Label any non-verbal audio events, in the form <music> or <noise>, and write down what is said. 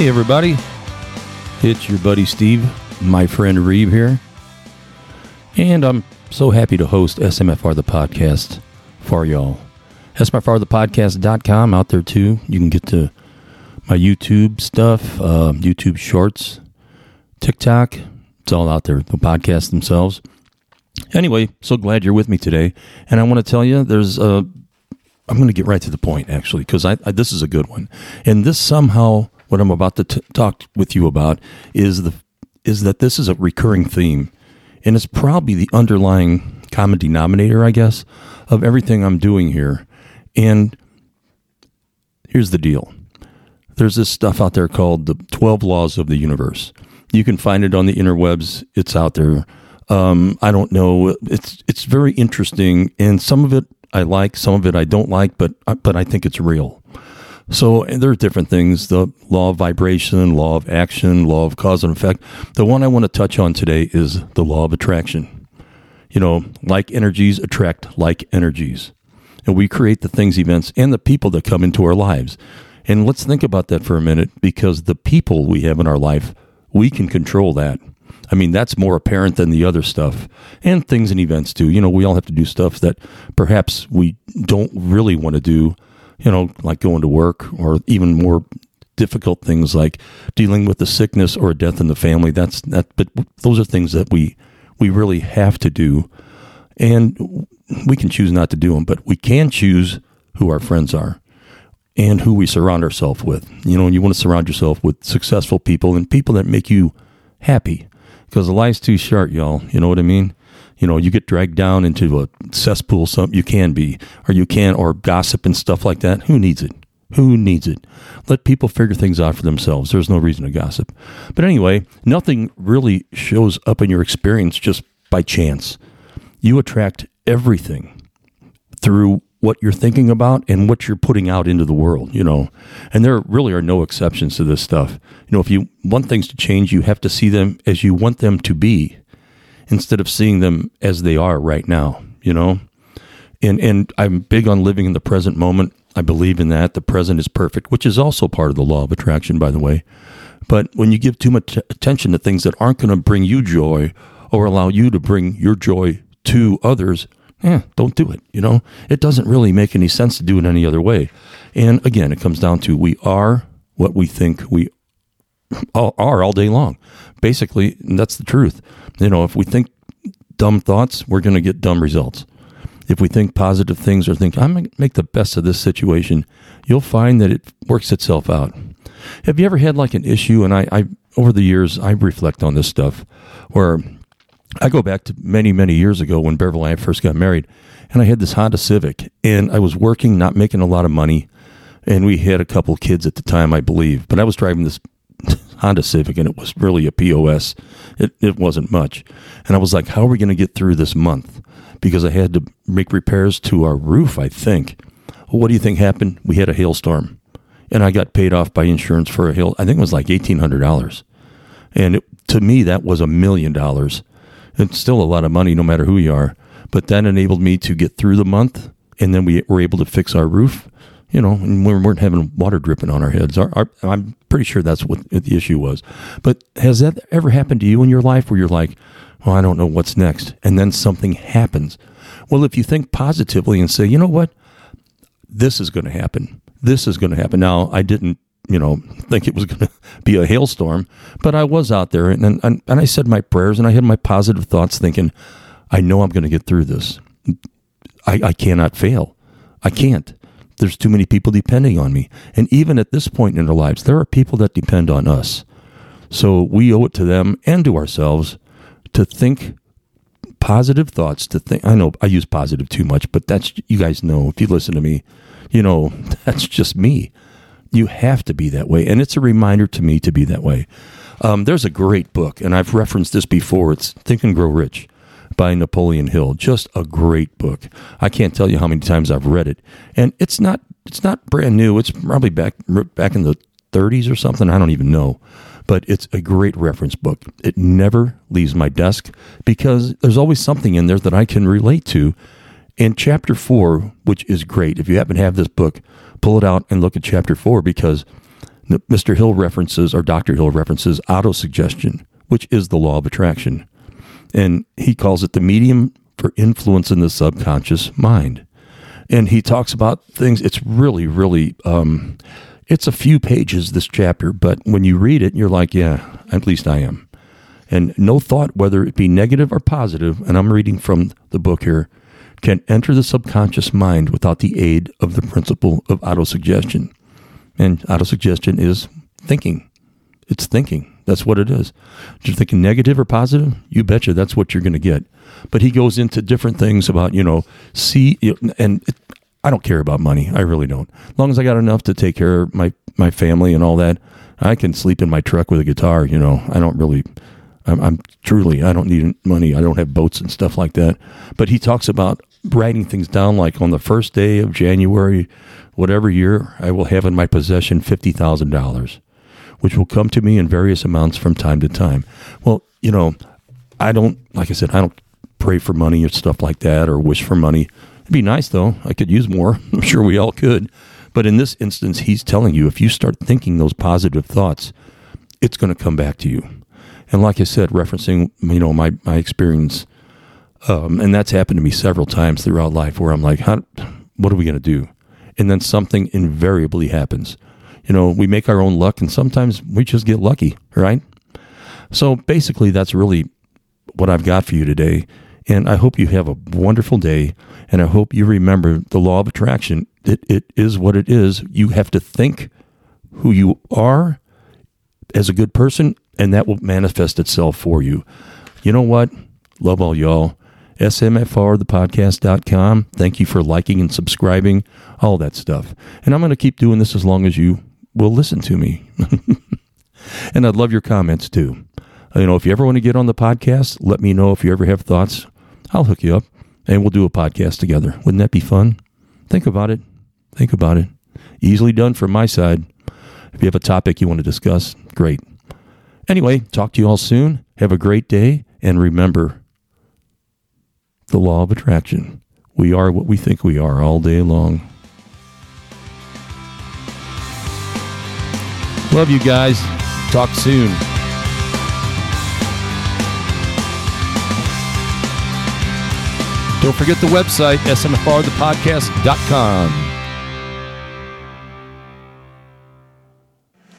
Hey, everybody. It's your buddy Steve, my friend Reeve here. And I'm so happy to host SMFR the podcast for y'all. SMFRthepodcast.com out there too. You can get to my YouTube stuff, uh, YouTube shorts, TikTok. It's all out there, the podcasts themselves. Anyway, so glad you're with me today. And I want to tell you, there's a. I'm going to get right to the point, actually, because I, I, this is a good one. And this somehow, what I'm about to t- talk with you about is the is that this is a recurring theme, and it's probably the underlying common denominator, I guess, of everything I'm doing here. And here's the deal: there's this stuff out there called the 12 Laws of the Universe. You can find it on the interwebs. It's out there. Um, I don't know. It's it's very interesting, and some of it I like, some of it I don't like, but but I think it's real. So there are different things: the law of vibration, law of action, law of cause and effect. The one I want to touch on today is the law of attraction. You know, like energies attract like energies, and we create the things, events, and the people that come into our lives. And let's think about that for a minute, because the people we have in our life, we can control that. I mean, that's more apparent than the other stuff and things and events too. You know, we all have to do stuff that perhaps we don't really want to do, you know, like going to work or even more difficult things like dealing with the sickness or a death in the family. That's that, but those are things that we, we really have to do. And we can choose not to do them, but we can choose who our friends are and who we surround ourselves with. You know, you want to surround yourself with successful people and people that make you happy because the life's too short, y'all. You know what I mean? You know, you get dragged down into a cesspool, something you can be, or you can, or gossip and stuff like that. Who needs it? Who needs it? Let people figure things out for themselves. There's no reason to gossip. But anyway, nothing really shows up in your experience just by chance. You attract everything through what you're thinking about and what you're putting out into the world, you know. And there really are no exceptions to this stuff. You know, if you want things to change, you have to see them as you want them to be instead of seeing them as they are right now, you know. And and I'm big on living in the present moment. I believe in that. The present is perfect, which is also part of the law of attraction, by the way. But when you give too much attention to things that aren't going to bring you joy or allow you to bring your joy to others, yeah, don't do it. You know, it doesn't really make any sense to do it any other way. And again, it comes down to we are what we think we are all day long. Basically, that's the truth. You know, if we think dumb thoughts, we're going to get dumb results. If we think positive things or think, I'm going to make the best of this situation, you'll find that it works itself out. Have you ever had like an issue? And I, I over the years, I reflect on this stuff where I go back to many, many years ago when Beverly and I first got married, and I had this Honda Civic, and I was working, not making a lot of money, and we had a couple kids at the time, I believe, but I was driving this Honda Civic, and it was really a POS. It, it wasn't much. And I was like, how are we going to get through this month? Because I had to make repairs to our roof, I think. Well, what do you think happened? We had a hailstorm, and I got paid off by insurance for a hail. I think it was like $1,800. And it, to me, that was a million dollars it's still a lot of money, no matter who you are. But that enabled me to get through the month, and then we were able to fix our roof. You know, and we weren't having water dripping on our heads. Our, our, I'm pretty sure that's what the issue was. But has that ever happened to you in your life where you're like, well, I don't know what's next, and then something happens? Well, if you think positively and say, you know what, this is going to happen. This is going to happen. Now, I didn't you know, think it was going <laughs> to be a hailstorm. But I was out there and, and, and I said my prayers and I had my positive thoughts thinking, I know I'm going to get through this. I, I cannot fail. I can't. There's too many people depending on me. And even at this point in our lives, there are people that depend on us. So we owe it to them and to ourselves to think positive thoughts, to think. I know I use positive too much, but that's, you guys know, if you listen to me, you know, <laughs> that's just me. You have to be that way. And it's a reminder to me to be that way. Um, there's a great book, and I've referenced this before. It's Think and Grow Rich by Napoleon Hill. Just a great book. I can't tell you how many times I've read it. And it's not it's not brand new. It's probably back back in the 30s or something. I don't even know. But it's a great reference book. It never leaves my desk because there's always something in there that I can relate to. And chapter 4, which is great. If you happen to have this book, pull it out and look at chapter four because Mr. Hill references, or Dr. Hill references autosuggestion, which is the law of attraction. And he calls it the medium for influence in the subconscious mind. And he talks about things, it's really, really, um, it's a few pages, this chapter, but when you read it, you're like, yeah, at least I am. And no thought, whether it be negative or positive, and I'm reading from the book here, can enter the subconscious mind without the aid of the principle of autosuggestion. And autosuggestion is thinking. It's thinking. That's what it is. You're thinking negative or positive, you betcha that's what you're going to get. But he goes into different things about, you know, see, and it, I don't care about money. I really don't. As long as I got enough to take care of my, my family and all that, I can sleep in my truck with a guitar. You know, I don't really, I'm, I'm truly, I don't need money. I don't have boats and stuff like that. But he talks about writing things down like on the first day of January, whatever year, I will have in my possession $50,000, which will come to me in various amounts from time to time. Well, you know, I don't, like I said, I don't pray for money or stuff like that or wish for money. It'd be nice though. I could use more. <laughs> I'm sure we all could. But in this instance, he's telling you if you start thinking those positive thoughts, it's going to come back to you. And like I said, referencing you know my my experience um, and that's happened to me several times throughout life where I'm like, what are we going to do? And then something invariably happens. You know, we make our own luck and sometimes we just get lucky, right? So basically, that's really what I've got for you today. And I hope you have a wonderful day. And I hope you remember the law of attraction. It, it is what it is. You have to think who you are as a good person, and that will manifest itself for you. You know what? Love all y'all smfrthepodcast.com. Thank you for liking and subscribing, all that stuff. And I'm going to keep doing this as long as you will listen to me. <laughs> and I'd love your comments too. Uh, you know, if you ever want to get on the podcast, let me know if you ever have thoughts. I'll hook you up and we'll do a podcast together. Wouldn't that be fun? Think about it. Think about it. Easily done from my side. If you have a topic you want to discuss, great. Anyway, talk to you all soon. Have a great day. And remember, the law of attraction. We are what we think we are all day long. Love you guys. Talk soon. Don't forget the website, smfrthepodcast.com.